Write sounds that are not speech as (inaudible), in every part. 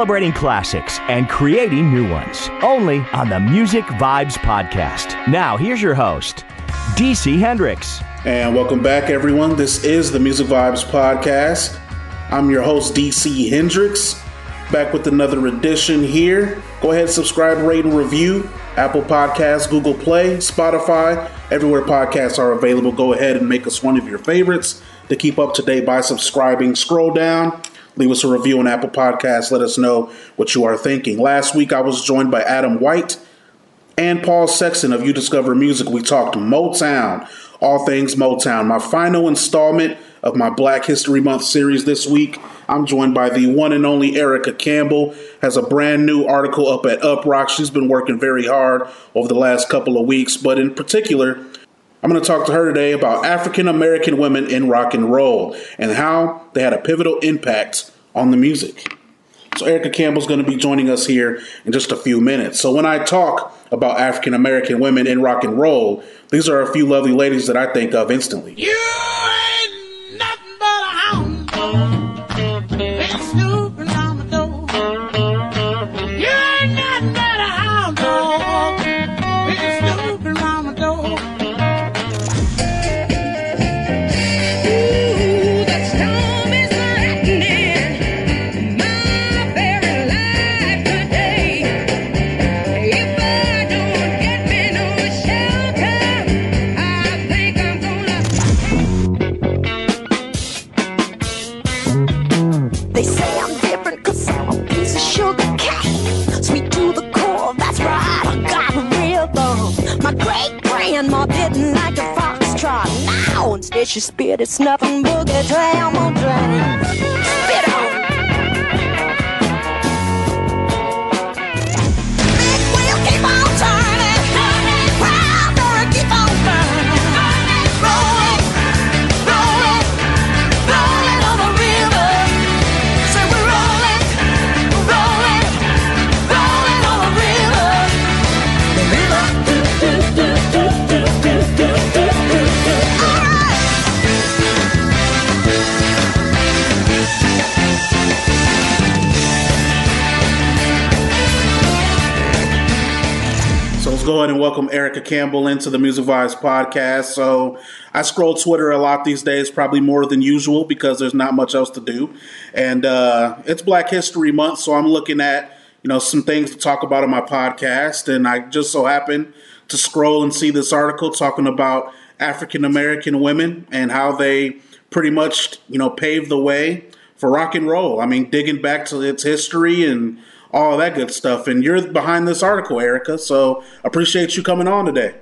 celebrating classics and creating new ones. Only on the Music Vibes Podcast. Now, here's your host, DC Hendrix. And welcome back, everyone. This is the Music Vibes Podcast. I'm your host, DC Hendrix, back with another edition here. Go ahead, subscribe, rate, and review. Apple Podcasts, Google Play, Spotify, everywhere podcasts are available. Go ahead and make us one of your favorites to keep up to date by subscribing. Scroll down, leave us a review on Apple Podcasts. Let us know what you are thinking. Last week, I was joined by Adam White and Paul Sexton of uDiscover Music. We talked Motown, all things Motown. My final installment of my Black History Month series this week. I'm joined by the one and only Erica Campbell. Has a brand new article up at Uproxx. She's been working very hard over the last couple of weeks, but in particular, I'm going to talk to her today about African American women in rock and roll and how they had a pivotal impact on the music. So, Erica Campbell's going to be joining us here in just a few minutes. So, when I talk about African American women in rock and roll, these are a few lovely ladies that I think of instantly. You She spit, it's nothing boogie down my drain. Spit on. Go ahead and welcome Erica Campbell into the Music Vibes podcast. So I scroll Twitter a lot these days, probably more than usual because there's not much else to do. And uh, it's Black History Month, so I'm looking at you know some things to talk about on my podcast. And I just so happened to scroll and see this article talking about African American women and how they pretty much you know paved the way for rock and roll. I mean, digging back to its history and all that good stuff. And you're behind this article, Erica. So appreciate you coming on today.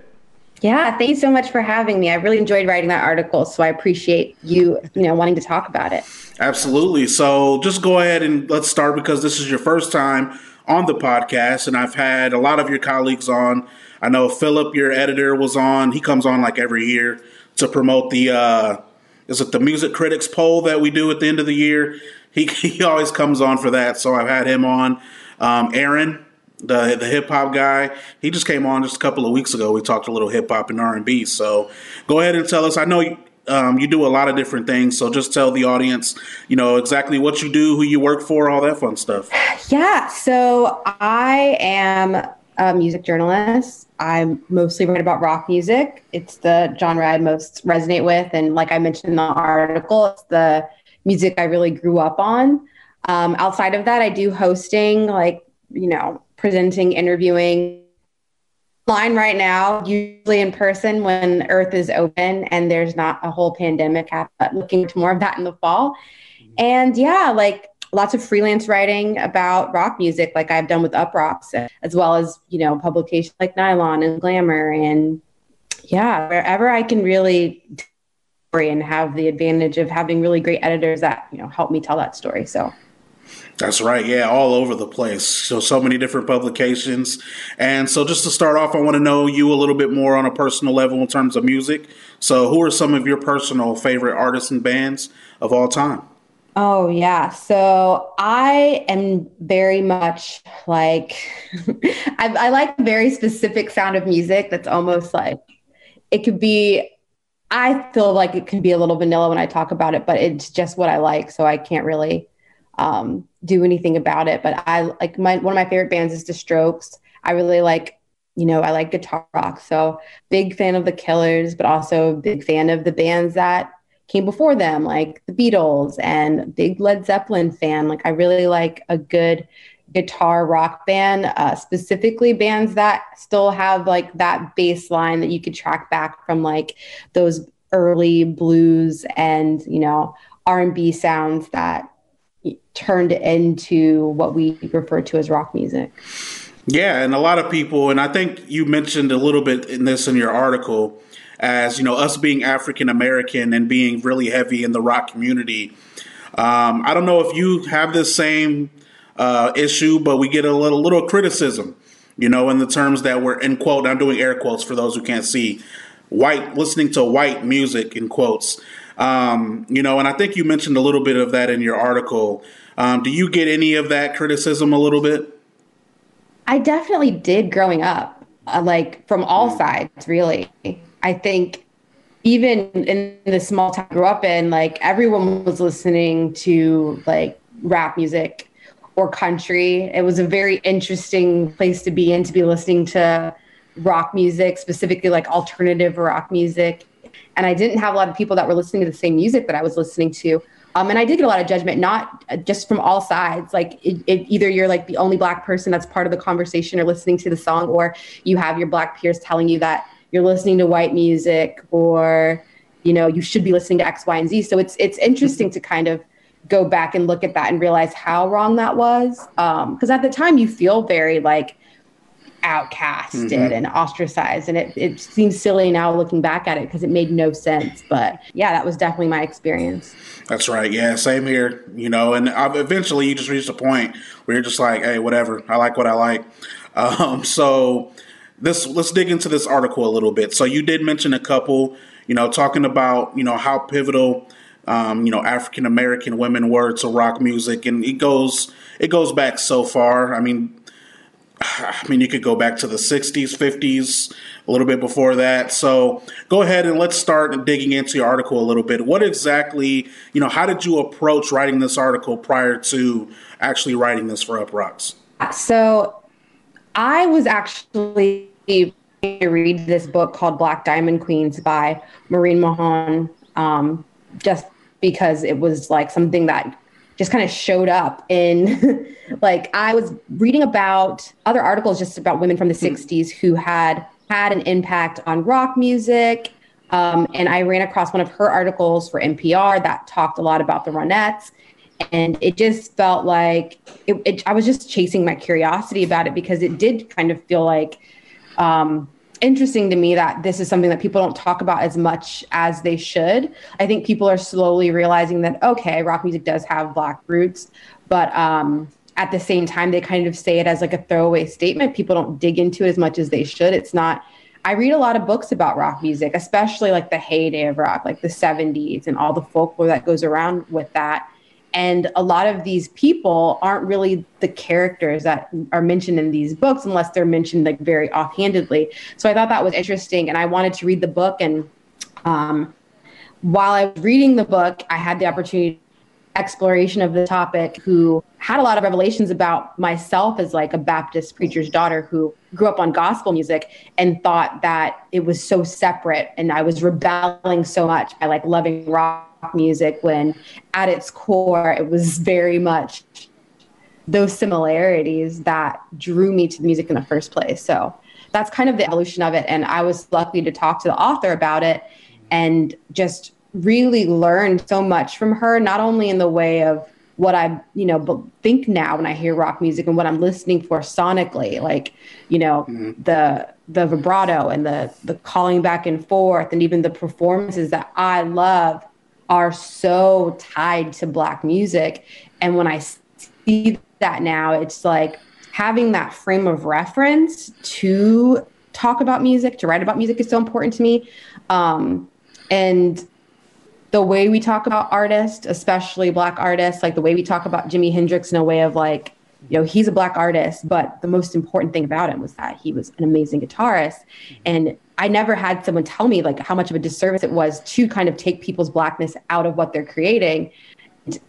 Yeah, thank you so much for having me. I really enjoyed writing that article, so I appreciate you, you know, wanting to talk about it. Absolutely. So just go ahead and let's start because this is your first time on the podcast, and I've had a lot of your colleagues on. I know Philip, your editor, was on. He comes on like every year to promote the uh, is it the music critics poll that we do at the end of the year. He (laughs) he always comes on for that, so I've had him on. Um, Aaron, the the hip hop guy, he just came on just a couple of weeks ago. We talked a little hip hop and R and B. So go ahead and tell us. I know you, um, you do a lot of different things, so just tell the audience, you know, exactly what you do, who you work for, all that fun stuff. Yeah, so I am a music journalist. I mostly write about rock music. It's the genre I most resonate with, and like I mentioned in the article, it's the music I really grew up on. Um, outside of that, I do hosting, like you know, presenting, interviewing. Line right now, usually in person when Earth is open and there's not a whole pandemic. happening. Looking to more of that in the fall, and yeah, like lots of freelance writing about rock music, like I've done with Uproxx, as well as you know publications like Nylon and Glamour, and yeah, wherever I can really tell story and have the advantage of having really great editors that you know help me tell that story. So That's right. Yeah, all over the place. So, so many different publications. And so, just to start off, I want to know you a little bit more on a personal level in terms of music. So, who are some of your personal favorite artists and bands of all time? Oh, yeah. So I am very much like, (laughs) I, I like very specific sound of music that's almost like, it could be, I feel like it can be a little vanilla when I talk about it, but it's just what I like. So I can't really um, do anything about it. But I like my one of my favorite bands is The Strokes. I really like, you know, I like guitar rock. So big fan of the Killers, but also big fan of the bands that came before them, like the Beatles and big Led Zeppelin fan. Like I really like a good guitar rock band, uh, specifically bands that still have like that bass line that you could track back from like those early blues and you know R&B sounds that turned into what we refer to as rock music. Yeah, and a lot of people, and I think you mentioned a little bit in this in your article, as you know, us being African American and being really heavy in the rock community. Um, I don't know if you have the same uh, issue, but we get a little little criticism, you know, in the terms that we're in quote. I'm doing air quotes for those who can't see. White listening to white music in quotes, um, you know, and I think you mentioned a little bit of that in your article. Um, do you get any of that criticism a little bit? I definitely did growing up, uh, like from all sides, really. I think even in the small town I grew up in, like everyone was listening to like rap music or country. It was a very interesting place to be in to be listening to rock music, specifically like alternative rock music. And I didn't have a lot of people that were listening to the same music that I was listening to. Um, and I did get a lot of judgment, not uh, just from all sides. Like it, it, either you're like the only black person that's part of the conversation or listening to the song, or you have your black peers telling you that you're listening to white music, or you know you should be listening to X, Y, and Z. So it's it's interesting to kind of go back and look at that and realize how wrong that was. Because at the time you feel very like outcasted Mhm. and ostracized, and it it seems silly now looking back at it because it made no sense. But yeah, that was definitely my experience. That's right. Yeah, same here. You know, and eventually you just reach a point where you're just like, hey, whatever. I like what I like. (laughs) Um, so this let's dig into this article a little bit. So you did mention a couple. You know, talking about you know how pivotal. Um, you know, African American women were to rock music, and it goes it goes back so far. I mean, (sighs) I mean, you could go back to the 60s, 50s, a little bit before that. So go ahead and let's start digging into your article a little bit. What exactly, you know, how did you approach writing this article prior to actually writing this for Uproxx? So I was actually read this book called Black Diamond Queens by Maureen Mahon, um, just because it was like something that just kind of showed up in (laughs) like I was reading about other articles just about women from the 60s who had had an impact on rock music. Um, and I ran across one of her articles for NPR that talked a lot about the Ronettes and it just felt like it, it, I was just chasing my curiosity about it because it did kind of feel like um, interesting to me that this is something that people don't talk about as much as they should. I think people are slowly realizing that okay, rock music does have black roots, but um, at the same time, they kind of say it as like a throwaway statement. People don't dig into it as much as they should. It's not. I read a lot of books about rock music, especially like the heyday of rock, like the 70s and all the folklore that goes around with that. And a lot of these people aren't really the characters that are mentioned in these books unless they're mentioned like very offhandedly. So I thought that was interesting. And I wanted to read the book. And um, while I was reading the book, I had the opportunity exploration of the topic who had a lot of revelations about myself as like a Baptist preacher's daughter who grew up on gospel music and thought that it was so separate and I was rebelling so much by like loving rock music when at its core it was very much those similarities that drew me to the music in the first place. So that's kind of the evolution of it. And I was lucky to talk to the author about it and just really learned so much from her, not only in the way of what I, you know, but think now when I hear rock music and what I'm listening for sonically, like, you know, mm-hmm. the the vibrato and the the calling back and forth and even the performances that I love are so tied to black music. And when I see that now, it's like having that frame of reference to talk about music, to write about music is so important to me. Um, and the way we talk about artists, especially black artists, like the way we talk about Jimi Hendrix in a way of like, you know, he's a black artist, but the most important thing about him was that he was an amazing guitarist. And I never had someone tell me like how much of a disservice it was to kind of take people's blackness out of what they're creating.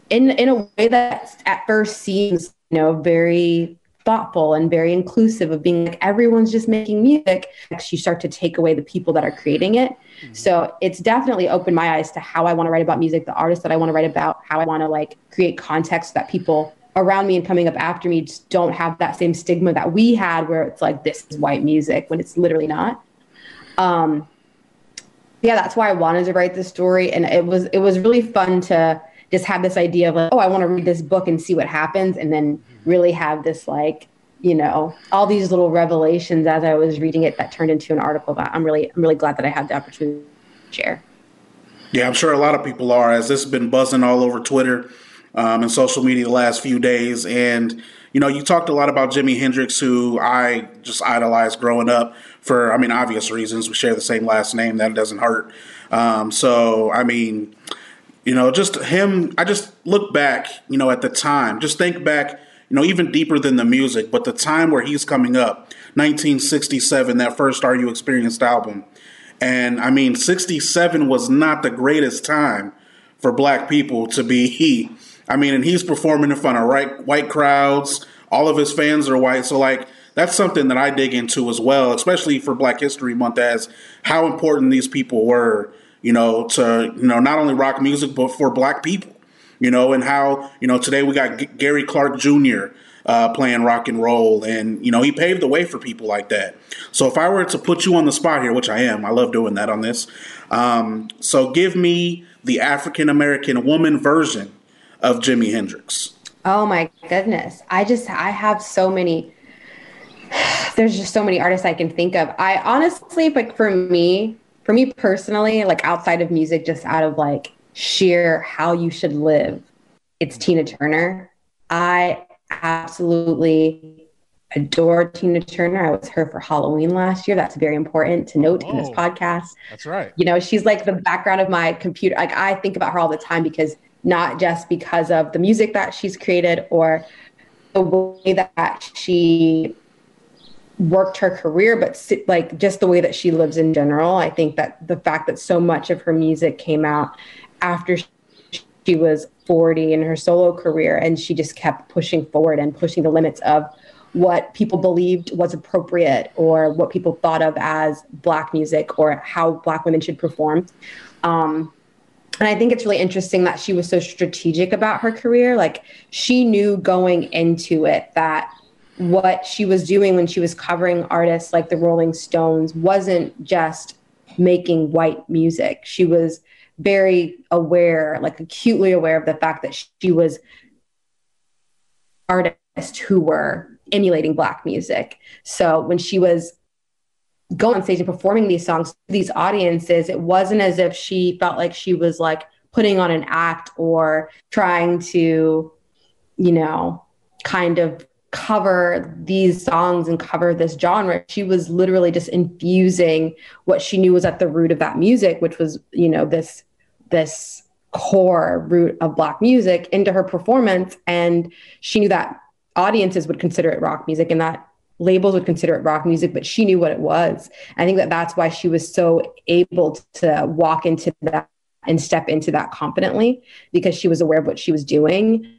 In in a way that at first seems you know very thoughtful and very inclusive of being like everyone's just making music you start to take away the people that are creating it. Mm-hmm. So it's definitely opened my eyes to how i want to write about music the artists that i want to write about how i want to like create context that people around me and coming up after me just don't have that same stigma that we had where it's like this is white music when it's literally not um yeah that's why i wanted to write this story. And it was it was really fun to just have this idea of like oh i want to read this book and see what happens. And then really have this like you know all these little revelations as i was reading it that turned into an article that i'm really i'm really glad that i had the opportunity to share. Yeah, I'm sure a lot of people are, as this has been buzzing all over Twitter um, and social media the last few days. And, you know, you talked a lot about Jimi Hendrix, who I just idolized growing up for, I mean, obvious reasons. We share the same last name, that doesn't hurt. Um, so, I mean, you know, just him, I just look back, you know, at the time, just think back, you know, even deeper than the music, but the time where he's coming up, 1967, that first Are You Experienced album. And I mean, 67 was not the greatest time for black people to be. (laughs) I mean, and he's performing in front of right, white crowds. All of his fans are white. So, like, that's something that I dig into as well, especially for Black History Month, as how important these people were, you know, to, you know, not only rock music, but for black people, you know, and how, you know, today we got G- Gary Clark Jr. Uh, playing rock and roll. And, you know, he paved the way for people like that. So if I were to put you on the spot here, which I am, I love doing that on this. Um, so give me the African American woman version of Jimi Hendrix. Oh my goodness. I just I have so many there's just so many artists I can think of. I honestly like for me, for me personally, like outside of music, just out of like sheer how you should live, it's Tina Turner. I absolutely adore Tina Turner. I was her for Halloween last year. That's very important to note in this Oh. podcast That's right. you know she's like the background of my computer like i think about her all the time because not just because of the music that she's created or the way that she worked her career but like just the way that she lives in general. I think that the fact that so much of her music came out after she was 40 in her solo career and she just kept pushing forward and pushing the limits of what people believed was appropriate or what people thought of as black music or how black women should perform. Um, and i think it's really interesting that she was so strategic about her career like she knew going into it that what she was doing when she was covering artists like the rolling stones wasn't just making white music she was very aware like acutely aware of the fact that she was artists who were emulating black music. So when she was going on stage and performing these songs to these audiences, it wasn't as if she felt like she was like putting on an act or trying to, you know, kind of cover these songs and cover this genre. She was literally just infusing what she knew was at the root of that music, which was, you know, this this core root of black music into her performance and she knew that audiences would consider it rock music and that labels would consider it rock music but she knew what it was. I think that that's why she was so able to walk into that and step into that confidently because she was aware of what she was doing.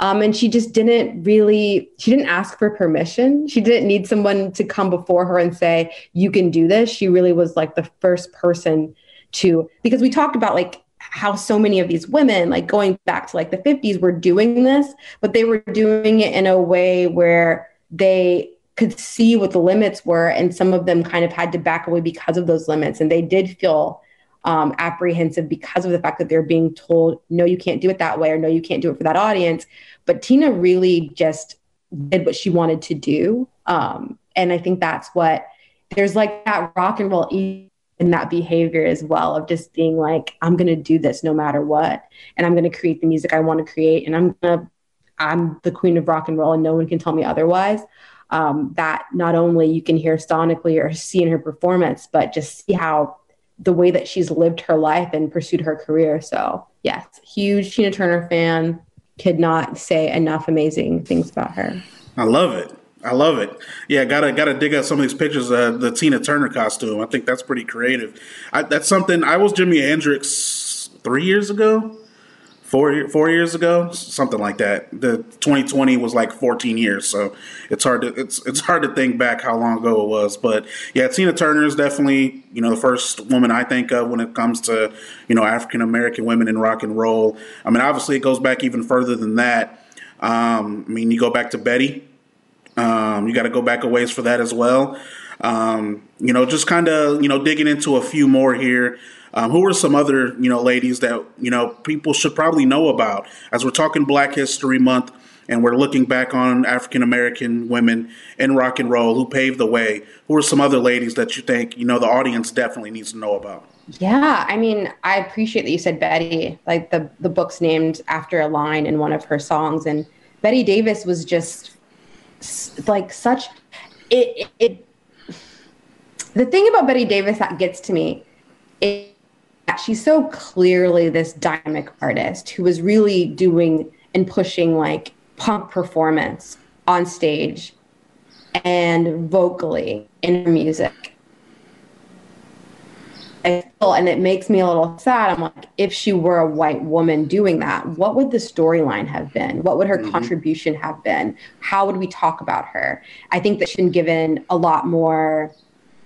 Um, and she just didn't really she didn't ask for permission. She didn't need someone to come before her and say you can do this. She really was like the first person to because we talked about like how so many of these women like going back to like the 50s were doing this but they were doing it in a way where they could see what the limits were and some of them kind of had to back away because of those limits. And they did feel um, apprehensive because of the fact that they're being told no you can't do it that way or no you can't do it for that audience. But tina really just did what she wanted to do. Um, and i think that's what there's like that rock and roll in that behavior as well of just being like i'm going to do this no matter what and i'm going to create the music i want to create and i'm going to i'm the queen of rock and roll and no one can tell me otherwise um, that not only you can hear sonically or see in her performance but just see how the way that she's lived her life and pursued her career so yes huge tina turner fan could not say enough amazing things about her I love it. I love it. Yeah, gotta gotta dig out some of these pictures of the Tina Turner costume. I think that's pretty creative. I, that's something. I was Jimi Hendrix three years ago, four four years ago, something like that. The 2020 was like 14 years, so it's hard to it's it's hard to think back how long ago it was. But yeah, Tina Turner is definitely you know the first woman I think of when it comes to you know African American women in rock and roll. I mean, obviously it goes back even further than that. Um, I mean, you go back to Betty. Um, you got to go back a ways for that as well. Um, you know, just kind of you know digging into a few more here. Um, who are some other you know ladies that you know people should probably know about as we're talking Black History Month and we're looking back on African American women in rock and roll who paved the way. Who are some other ladies that you think you know the audience definitely needs to know about? Yeah, I mean, I appreciate that you said Betty. Like the the book's named after a line in one of her songs, and Betty Davis was just like such. It it. The thing about Betty Davis that gets to me she's so clearly this dynamic artist who was really doing and pushing like punk performance on stage and vocally in her music. Feel, and it makes me a little sad. I'm like, if she were a white woman doing that, what would the storyline have been? What would her mm-hmm. contribution have been? How would we talk about her? I think that she's been given a lot more,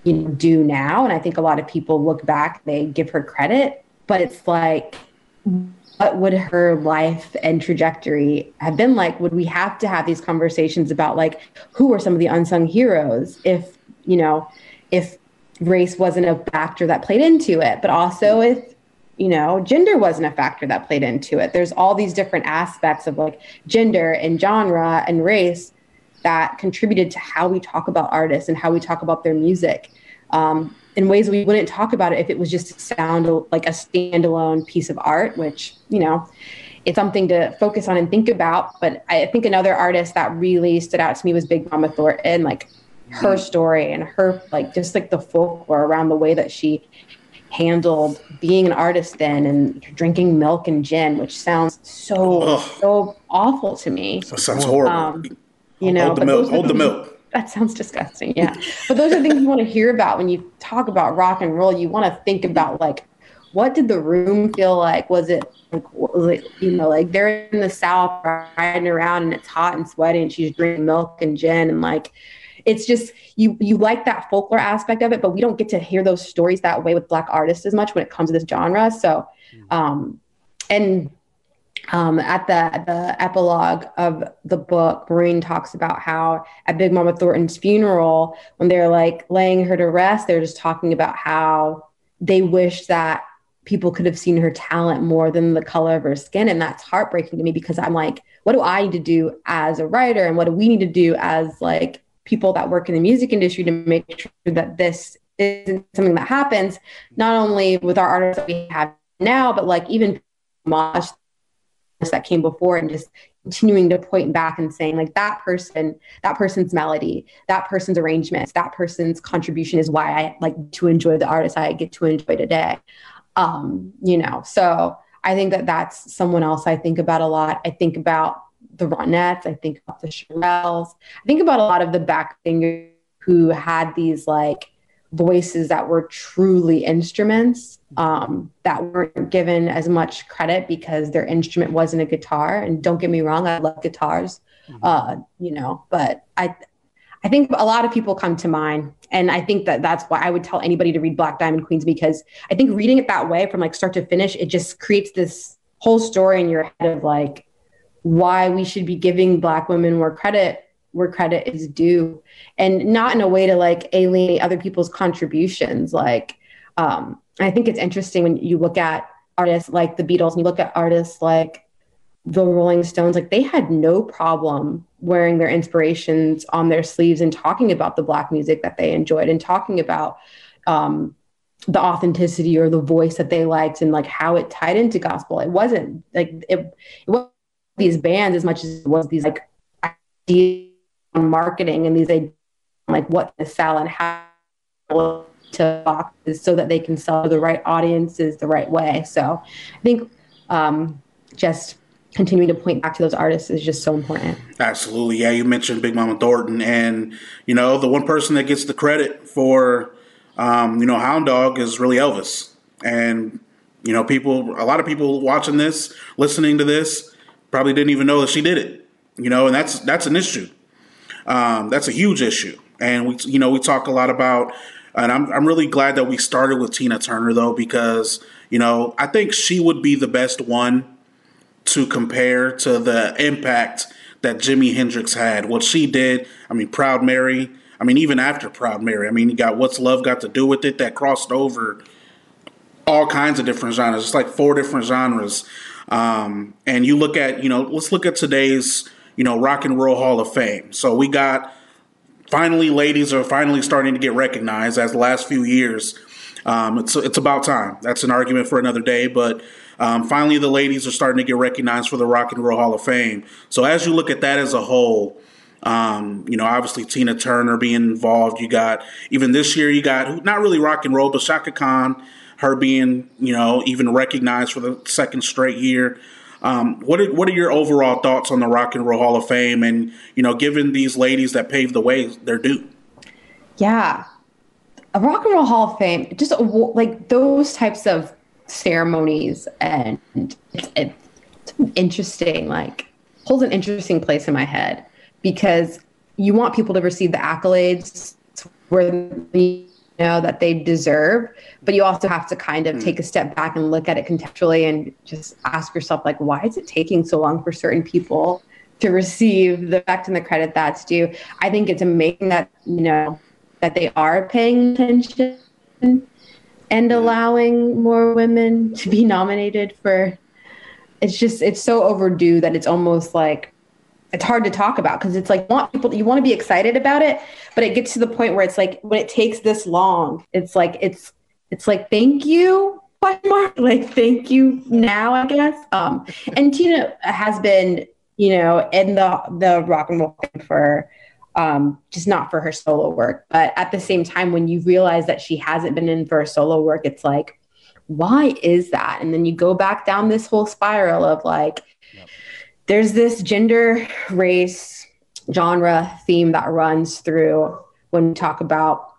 you know, due now, and I think a lot of people look back, they give her credit, but it's like, what would her life and trajectory have been like? Would we have to have these conversations about like who are some of the unsung heroes if you know if race wasn't a factor that played into it, but also if you know gender wasn't a factor that played into it. There's all these different aspects of like gender and genre and race that contributed to how we talk about artists and how we talk about their music um, in ways we wouldn't talk about it if it was just sound like a standalone piece of art, which you know it's something to focus on and think about. But I think another artist that really stood out to me was Big Mama Thornton, like her story and her like just like the folklore around the way that she handled being an artist then and drinking milk and gin, which sounds so Ugh. so awful to me. That sounds horrible. Um, You know, hold the but milk. Hold the milk. (laughs) That sounds disgusting. Yeah. but those are things you want to hear about when you talk about rock and roll. You want to think about like, what did the room feel like? Was it like, what was it, you know, like they're in the South riding around and it's hot and sweaty and she's drinking milk and gin and like, it's just you you like that folklore aspect of it, but we don't get to hear those stories that way with black artists as much when it comes to this genre. So, um, and um, at the the epilogue of the book, Maureen talks about how at Big Mama Thornton's funeral, when they're like laying her to rest, they're just talking about how they wish that people could have seen her talent more than the color of her skin, and that's heartbreaking to me because I'm like, what do I need to do as a writer, and what do we need to do as like people that work in the music industry to make sure that this isn't something that happens, not only with our artists that we have now, but like even Mosh that came before and just continuing to point back and saying like that person that person's melody that person's arrangements that person's contribution is why i like to enjoy the artist i get to enjoy today um you know so i think that that's someone else i think about a lot i think about the ronettes i think about the Shirelles. i think about a lot of the back singers who had these like voices that were truly instruments um, that weren't given as much credit because their instrument wasn't a guitar. And don't get me wrong, I love guitars, uh, you know, but I, I think a lot of people come to mind, and I think that that's why I would tell anybody to read Black Diamond Queens because I think reading it that way from like start to finish, it just creates this whole story in your head of like why we should be giving Black women more credit where credit is due and not in a way to like alienate other people's contributions. Like um i think it's interesting when you look at artists like the beatles and you look at artists like the rolling stones like they had no problem wearing their inspirations on their sleeves and talking about the black music that they enjoyed and talking about um the authenticity or the voice that they liked and like how it tied into gospel. It wasn't like it, it wasn't these bands as much as it was these like ideas marketing and these ideas like what to sell and how to boxes so that they can sell the right audiences the right way. So I think um, just continuing to point back to those artists is just so important. Absolutely. Yeah, you mentioned Big Mama Thornton, and you know the one person that gets the credit for um, you know Hound Dog is really Elvis, and You know, people, a lot of people watching this, listening to this, probably didn't even know that she did it. You know, and that's that's an issue. Um, that's a huge issue. And we, you know, we talk a lot about, and I'm I'm really glad that we started with Tina Turner though, because you know I think she would be the best one to compare to the impact that Jimi Hendrix had. What she did, I mean, Proud Mary. I mean, even after Proud Mary, I mean, you got What's Love Got to Do with It that crossed over all kinds of different genres. It's like four different genres. Um, and you look at, you know, let's look at today's, you know, Rock and Roll Hall of Fame. So we got finally, ladies are finally starting to get recognized as the last few years. Um, it's it's about time. That's an argument for another day, but um, finally the ladies are starting to get recognized for the Rock and Roll Hall of Fame. So as you look at that as a whole, um, you know, obviously Tina Turner being involved. You got even this year, you got not really rock and roll, but Chaka Khan, her being you know even recognized for the second straight year. Um, what are, what are your overall thoughts on the Rock and Roll Hall of Fame, and you know, given these ladies that paved the way, their due? Yeah. A Rock and Roll Hall of Fame, just like those types of ceremonies, and it's, it's interesting, like, holds an interesting place in my head because you want people to receive the accolades where you know that they deserve, but you also have to kind of hmm. take a step back and look at it contextually and just ask yourself, like, why is it taking so long for certain people to receive the fact and the credit that's due? I think it's amazing that, you know, that they are paying attention and hmm. allowing more women to be nominated for it's just it's so overdue that it's almost like it's hard to talk about because it's like want people you want to be excited about it but it gets to the point where it's like when it takes this long it's like it's it's like thank you question mark (laughs) like thank you now i guess. Um and tina has been you know in the the rock and roll for um just not for her solo work but at the same time when you realize that she hasn't been in for solo work it's like why is that? And then you go back down this whole spiral of like there's this gender race genre theme that runs through when we talk about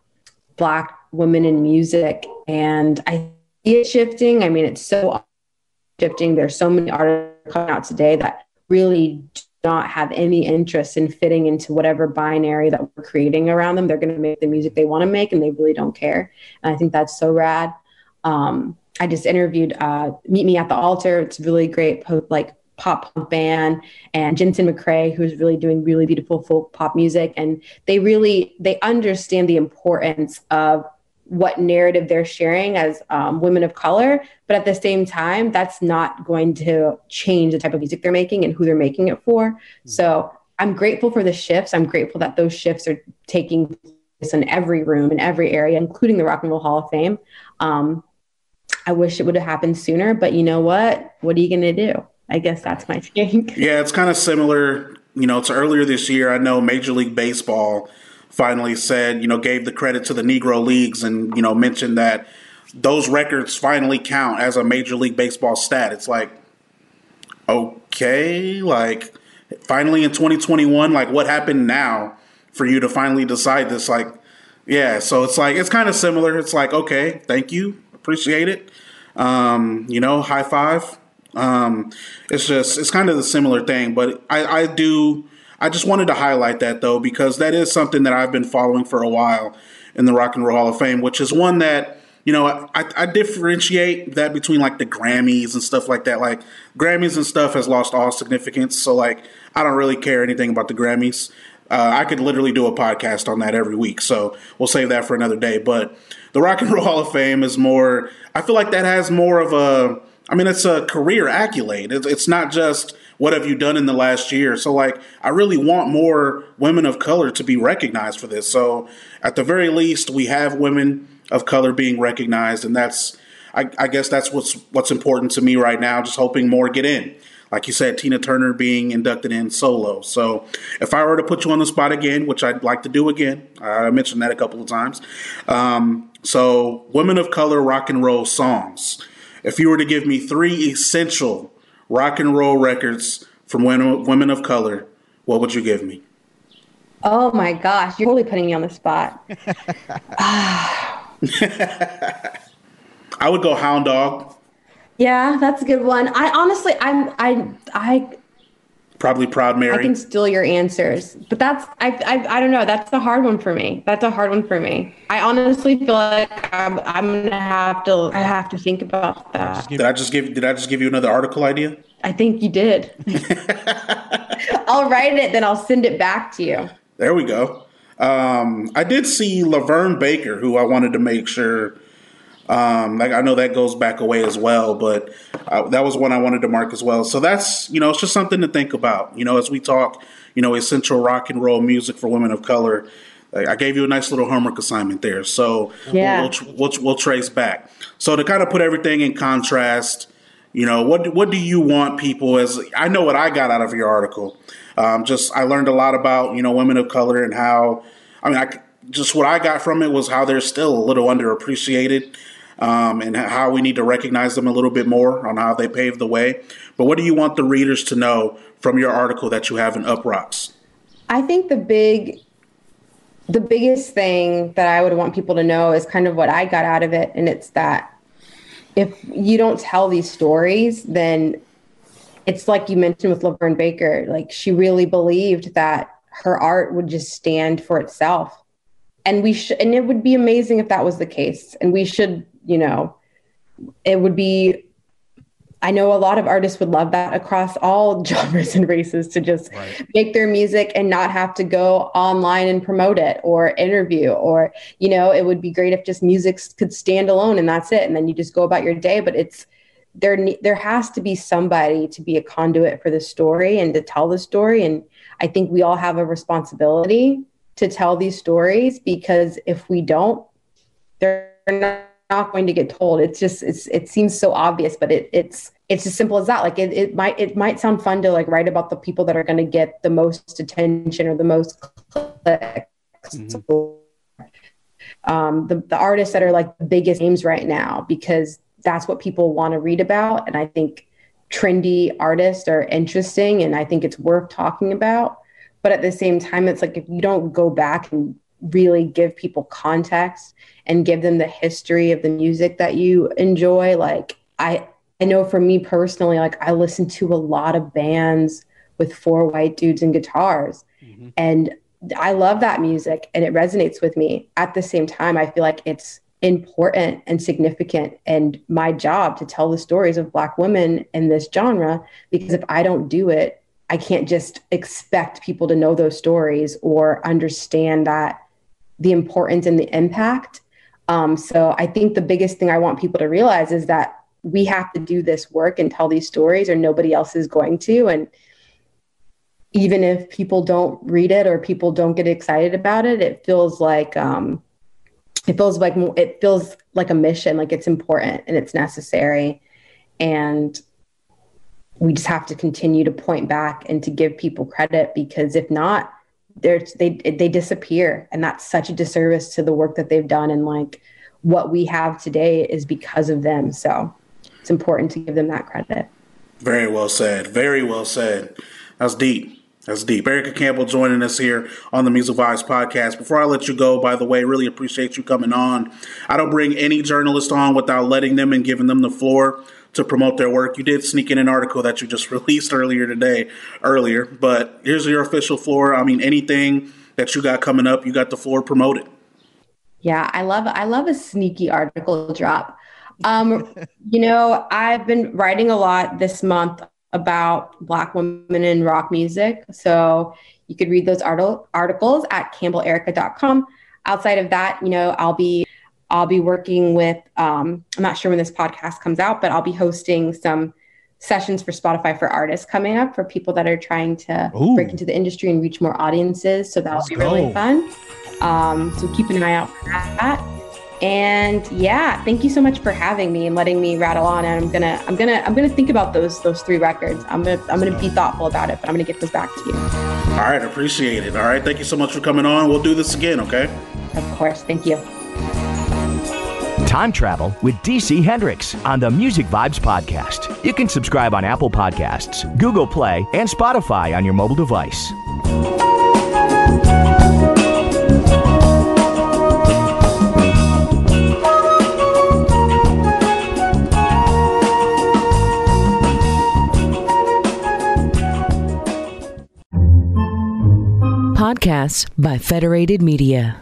black women in music. And i see it shifting. I mean it's so shifting. There's so many artists coming out today that really do not have any interest in fitting into whatever binary that we're creating around them. They're going to make the music they want to make and they really don't care. And i think that's so rad. Um, i just interviewed uh, meet me at the altar. It's really great po- like pop punk band and Jensen McRae, who's really doing really beautiful folk pop music. And they really, they understand the importance of what narrative they're sharing as um, women of color. But at the same time, that's not going to change the type of music they're making and who they're making it for. So I'm grateful for the shifts. I'm grateful that those shifts are taking place in every room, in every area, including the Rock and Roll Hall of Fame. Um, I wish it would have happened sooner, but you know what? What are you going to do? I guess that's my (laughs) take. Yeah, it's kind of similar, you know, to earlier this year. I know Major League Baseball finally said, you know, gave the credit to the Negro Leagues and, you know, mentioned that those records finally count as a Major League Baseball stat. It's like, okay, like, finally in 2021, like, what happened now for you to finally decide this? Like, yeah, so it's like, it's kind of similar. It's like, okay, thank you, appreciate it. Um, you know, high five. Um, it's just it's kind of the similar thing, but I, I do I just wanted to highlight that though because that is something that I've been following for a while in the Rock and Roll Hall of Fame, which is one that you know I, I differentiate that between like the Grammys and stuff like that. Like Grammys and stuff has lost all significance, so like I don't really care anything about the Grammys. Uh, I could literally do a podcast on that every week, so we'll save that for another day. But the Rock and Roll Hall of Fame is more. I feel like that has more of a I mean, it's a career accolade. It's, not just what have you done in the last year. So, like, I really want more women of color to be recognized for this. So, at the very least, we have women of color being recognized, and that's, I, I guess, that's what's what's important to me right now. Just hoping more get in. Like you said, Tina Turner being inducted in solo. So, if I were to put you on the spot again, which I'd like to do again, I mentioned that a couple of times. Um, so, women of color rock and roll songs if you were to give me three essential rock and roll records from women, women of color, what would you give me? Oh my gosh, you're totally putting me on the spot. (laughs) I would go Hound Dog. Yeah, that's a good one. I honestly, I'm, I, I, Probably Proud Mary. I can steal your answers, but that's, I, I, I don't know. That's a hard one for me. That's a hard one for me. I honestly feel like I'm, I'm gonna have to, I have to think about that. did I just give Did I just give you another article idea? I think you did. (laughs) I'll write it, then I'll send it back to you. There we go. Um, I did see LaVern Baker, who I wanted to make sure. Um, like I know that goes back away as well, but uh, that was one I wanted to mark as well. So that's you know it's just something to think about. You know, as we talk, you know, essential rock and roll music for women of color. I I gave you a nice little homework assignment there, so Yeah. we'll, we'll, we'll, we'll trace back. So to kind of put everything in contrast, you know, what what do you want people as? I know what I got out of your article. Um, just I learned a lot about you know women of color and how. I mean, I just what I got from it was how they're still a little underappreciated, um, and how we need to recognize them a little bit more on how they paved the way. But what do you want the readers to know from your article that you have in Uproxx? I think the big the biggest thing that I would want people to know is kind of what I got out of it and it's that if you don't tell these stories then it's like you mentioned with LaVern Baker like she really believed that her art would just stand for itself and we should and it would be amazing if that was the case and we should you know it would be I know a lot of artists would love that across all (laughs) genres and races to just make their music and not have to go online and promote it or interview or you know it would be great if just music could stand alone and that's it. And then you just go about your day but it's there there has to be somebody to be a conduit for the story and to tell the story. And I think we all have a responsibility to tell these stories because if we don't they're not not going to get told. It's just it's it seems so obvious, but it it's it's as simple as that. Like it, it might it might sound fun to like write about the people that are going to get the most attention or the most clicks. Um, the the artists that are like the biggest names right now because that's what people want to read about, and I think trendy artists are interesting, and I think it's worth talking about. But at the same time, it's like if you don't go back and really give people context and give them the history of the music that you enjoy. Like i i know for me personally like i listen to a lot of bands with four white dudes and guitars. Mm-hmm. And i love that music and it resonates with me. At the same time i feel like it's important and significant and my job to tell the stories of black women in this genre because if i don't do it i can't just expect people to know those stories or understand that the importance and the impact. Um, so I think the biggest thing I want people to realize is that we have to do this work and tell these stories, or nobody else is going to. And even if people don't read it or people don't get excited about it, it feels like um, it feels like it feels like a mission, like it's important and it's necessary, and we just have to continue to point back and to give people credit because if not, they're they they disappear and that's such a disservice to the work that they've done and like what we have today is because of them so it's important to give them that credit Very well said. Very well said. That's deep. That's deep. Erica Campbell joining us here on the Music Vibes podcast. Before I let you go, by the way, really appreciate you coming on. I don't bring any journalist on without letting them and giving them the floor to promote their work. You did sneak in an article that you just (laughs) released earlier today, earlier, but here's your official floor. I mean, anything that you got coming up, you got the floor promoted. yeah i love i love a sneaky article drop um (laughs) you know i've been writing a lot this month about black women in rock music so you could read those arti- articles at campbellerica.com outside of that you know i'll be I'll be working with, um, I'm not sure when this podcast comes out, but I'll be hosting some sessions for Spotify for artists coming up for people that are trying to Ooh. break into the industry and reach more audiences. So that'll Let's be really fun. Um, so keep an eye out for that. And yeah, thank you so much for having me and letting me rattle on. And I'm gonna, I'm gonna, I'm gonna think about those those three records. I'm gonna, I'm gonna be thoughtful about it, but I'm gonna get those back to you. All right, appreciate it. All right, thank you so much for coming on. We'll do this again, okay? Of course, thank you. Time Travel with DC Hendrix on the Music Vibes Podcast. You can subscribe on Apple Podcasts, Google Play, and Spotify on your mobile device. Podcasts by Federated Media.